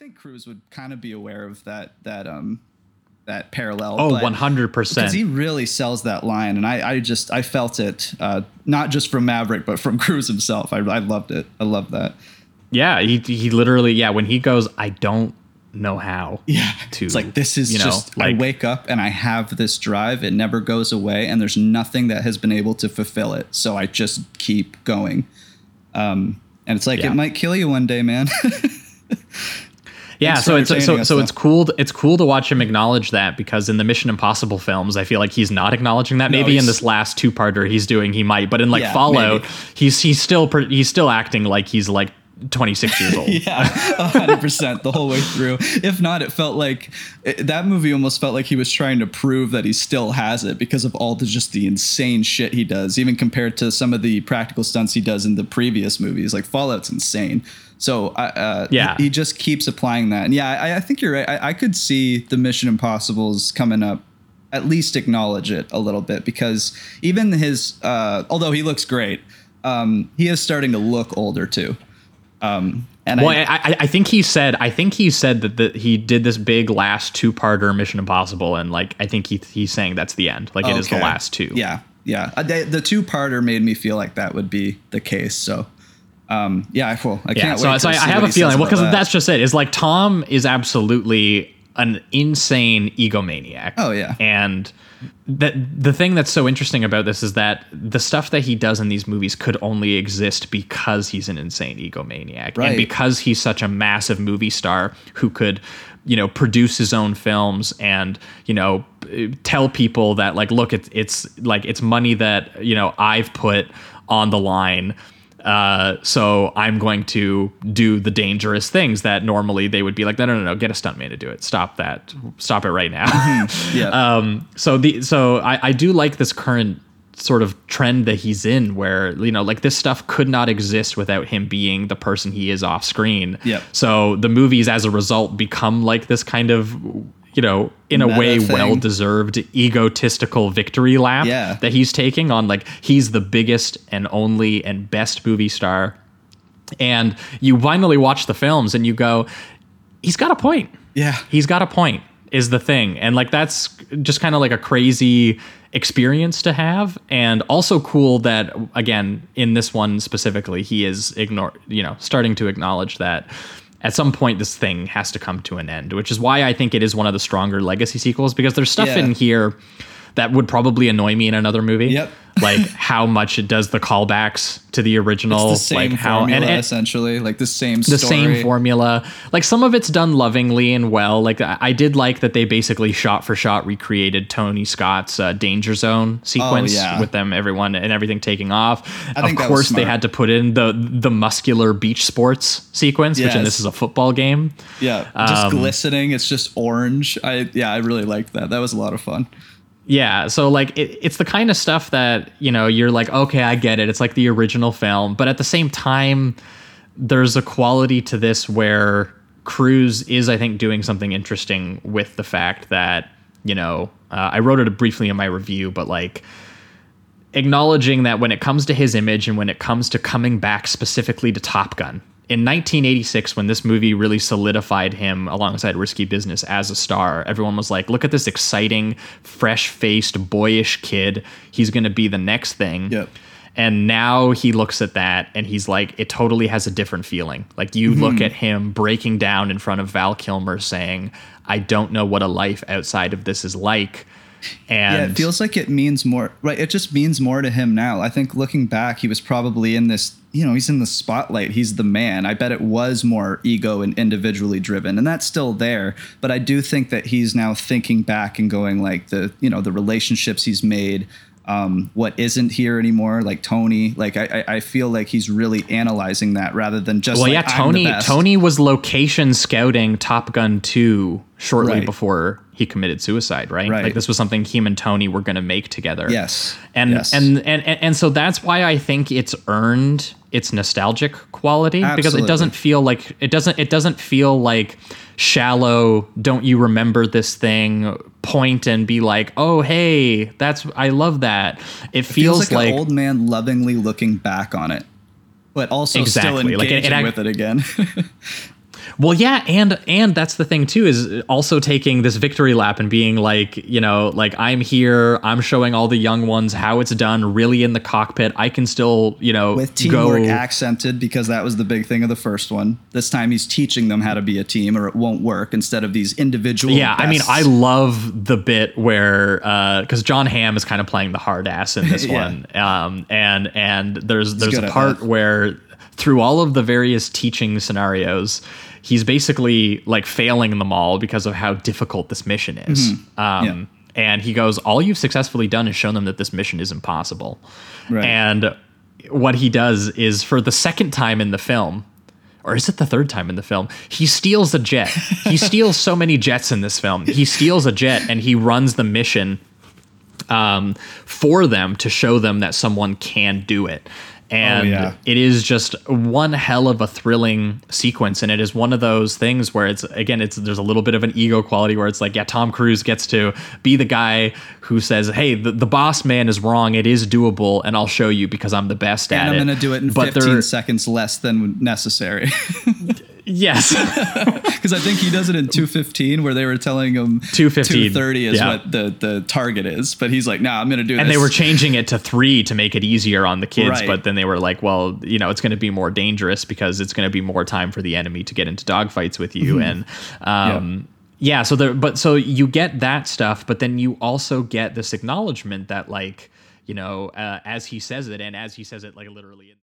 think Cruise would kind of be aware of that that um that parallel. Oh, one hundred because percent. he really sells that line, and I, I just I felt it, uh, not just from Maverick, but from Cruise himself. I, I loved it. I love that. Yeah, he he literally yeah when he goes, I don't know how. Yeah, To it's like this is you know, just like I wake up and I have this drive. It never goes away, and there's nothing that has been able to fulfill it. So I just keep going. Um, and it's like Yeah. it might kill you one day, man. Yeah, so it's so so it's cool. To, it's cool to watch him acknowledge that because in the Mission Impossible films, I feel like he's not acknowledging that. Maybe in this last two parter, he's doing. He might, but in like Yeah, Fallout, maybe. he's he's still he's still acting like he's like 26 years old. Yeah, hundred percent the whole way through. If not, it felt like it, that movie almost felt like he was trying to prove that he still has it because of all the just the insane shit he does, even compared to some of the practical stunts he does in the previous movies. Like Fallout's insane. So uh, Yeah. he, he just keeps applying that. And yeah, I, I think you're right. I, I could see the Mission Impossible's coming up. At least acknowledge it a little bit because even his, uh, although he looks great, um, he is starting to look older too. Um, and Well, I, I, I, think he said I think he said that the, he did this big last two parter Mission Impossible, and like I think he he's saying that's the end. Like it is the last two. Yeah, yeah. Uh, they- the two parter made me feel like that would be the case. So, um, yeah, cool. I Yeah, can't so, wait. so I, I have a feeling. Well, because that. that's just it. Is like Tom is absolutely an insane egomaniac. Oh, yeah. and that the thing that's so interesting about this is that the stuff that he does in these movies could only exist because he's an insane egomaniac, Right. and because he's such a massive movie star who could. You know, produce his own films and you know tell people that like, look, it's it's like it's money that you know I've put on the line uh, so I'm going to do the dangerous things that normally they would be like, no, no, no, no, get a stuntman to do it. Stop that. Stop it right now. yeah, um, so the so I, I do like this current sort of trend that he's in where you know like this stuff could not exist without him being the person he is off screen Yep. so the movies as a result become like this kind of you know in a Meta way well deserved egotistical victory lap Yeah. that he's taking on like he's the biggest and only and best movie star. And you finally watch the films and you go he's got a point. Yeah, he's got a point is the thing. And like that's just kind of like a crazy experience to have and also cool that again in this one specifically he is ignore you know starting to acknowledge that at some point this thing has to come to an end which is why i think it is one of the stronger legacy sequels because there's stuff Yeah. in here that would probably annoy me in another movie Yep. like how much it does the callbacks to the original it's the same like how formula and, and, essentially, like the same the story. same formula. Like some of it's done lovingly and well. Like I I did like that they basically shot for shot recreated Tony Scott's uh, Danger Zone sequence Oh, yeah. with them, everyone and everything taking off. Of think that was course, they had to put in the the muscular beach sports sequence, which in Yes. this is a football game. Yeah, just Um, glistening. It's just orange. I yeah, I really liked that. That was a lot of fun. Yeah, so like it, it's the kind of stuff that you know you're like, okay, I get it. It's like the original film, but at the same time, there's a quality to this where Cruise is, I think, doing something interesting with the fact that you know uh, I wrote it briefly in my review, but like acknowledging that when it comes to his image and when it comes to coming back specifically to Top Gun. In 1986, when this movie really solidified him alongside Risky Business as a star, everyone was like, look at this exciting, fresh faced, boyish kid. He's going to be the next thing. Yep. And now he looks at that and he's like, it totally has a different feeling. Like you Mm-hmm. look at him breaking down in front of Val Kilmer saying, I don't know what a life outside of this is like. And Yeah, it feels like it means more. Right, it just means more to him now. I think looking back, he was probably in this. You know, he's in the spotlight. He's the man. I bet it was more ego and individually driven, and that's still there. But I do think that he's now thinking back and going like the you know the relationships he's made. Um, what isn't here anymore, like Tony, like I, I, I feel like he's really analyzing that rather than just. Well, like, yeah, "I'm the Tony. best." Tony was location scouting Top Gun two shortly Right. before he committed suicide. Right? Right. Like this was something him and Tony were going to make together. Yes. And, Yes. and and and and so that's why I think it's earned its nostalgic quality because it doesn't feel like it doesn't it doesn't feel like shallow. Don't you remember this thing? Point and be like, oh hey, that's I love that. It feels, feels like, like an old man lovingly looking back on it, but also Exactly. still Like, it- engaging it with it again. Well, yeah, and and that's the thing too is also taking this victory lap and being like, you know, like I'm here, I'm showing all the young ones how it's done, really in the cockpit. I can still, you know, with teamwork go, accented because that was the big thing of the first one. This time he's teaching them how to be a team, or it won't work. Instead of these individual. Yeah, I mean. I love the bit where because John Hamm is kind of playing the hard ass in this Yeah. one, um, and and there's there's a part where through all of the various teaching scenarios. He's basically like failing them all because of how difficult this mission is. Mm-hmm. Um, And he goes, All you've successfully done is shown them that this mission is impossible. Right. And what he does is for the second time in the film, or is it the third time in the film? He steals a jet. He steals so many jets in this film. He steals a jet and he runs the mission um, for them to show them that someone can do it. Oh, and Oh, yeah. it is just one hell of a thrilling sequence, and it is one of those things where it's again, it's there's a little bit of an ego quality where it's like, yeah, Tom Cruise gets to be the guy who says, "Hey, the, the boss man is wrong. It is doable, and I'll show you because I'm the best at it. and at I'm it." going to do it in But 15 seconds less than necessary. Yes. Because I think he does it in 215, where they were telling him 215, 230 is yeah. what the, the target is. But he's like, nah, I'm going to do and this. they were changing it to three to make it easier on the kids Right. but then they were like well you know it's going to be more dangerous because it's going to be more time for the enemy to get into dogfights with you and um yeah. so there but so you get that stuff but then you also get this acknowledgement that like you know uh, as he says it and as he says it like literally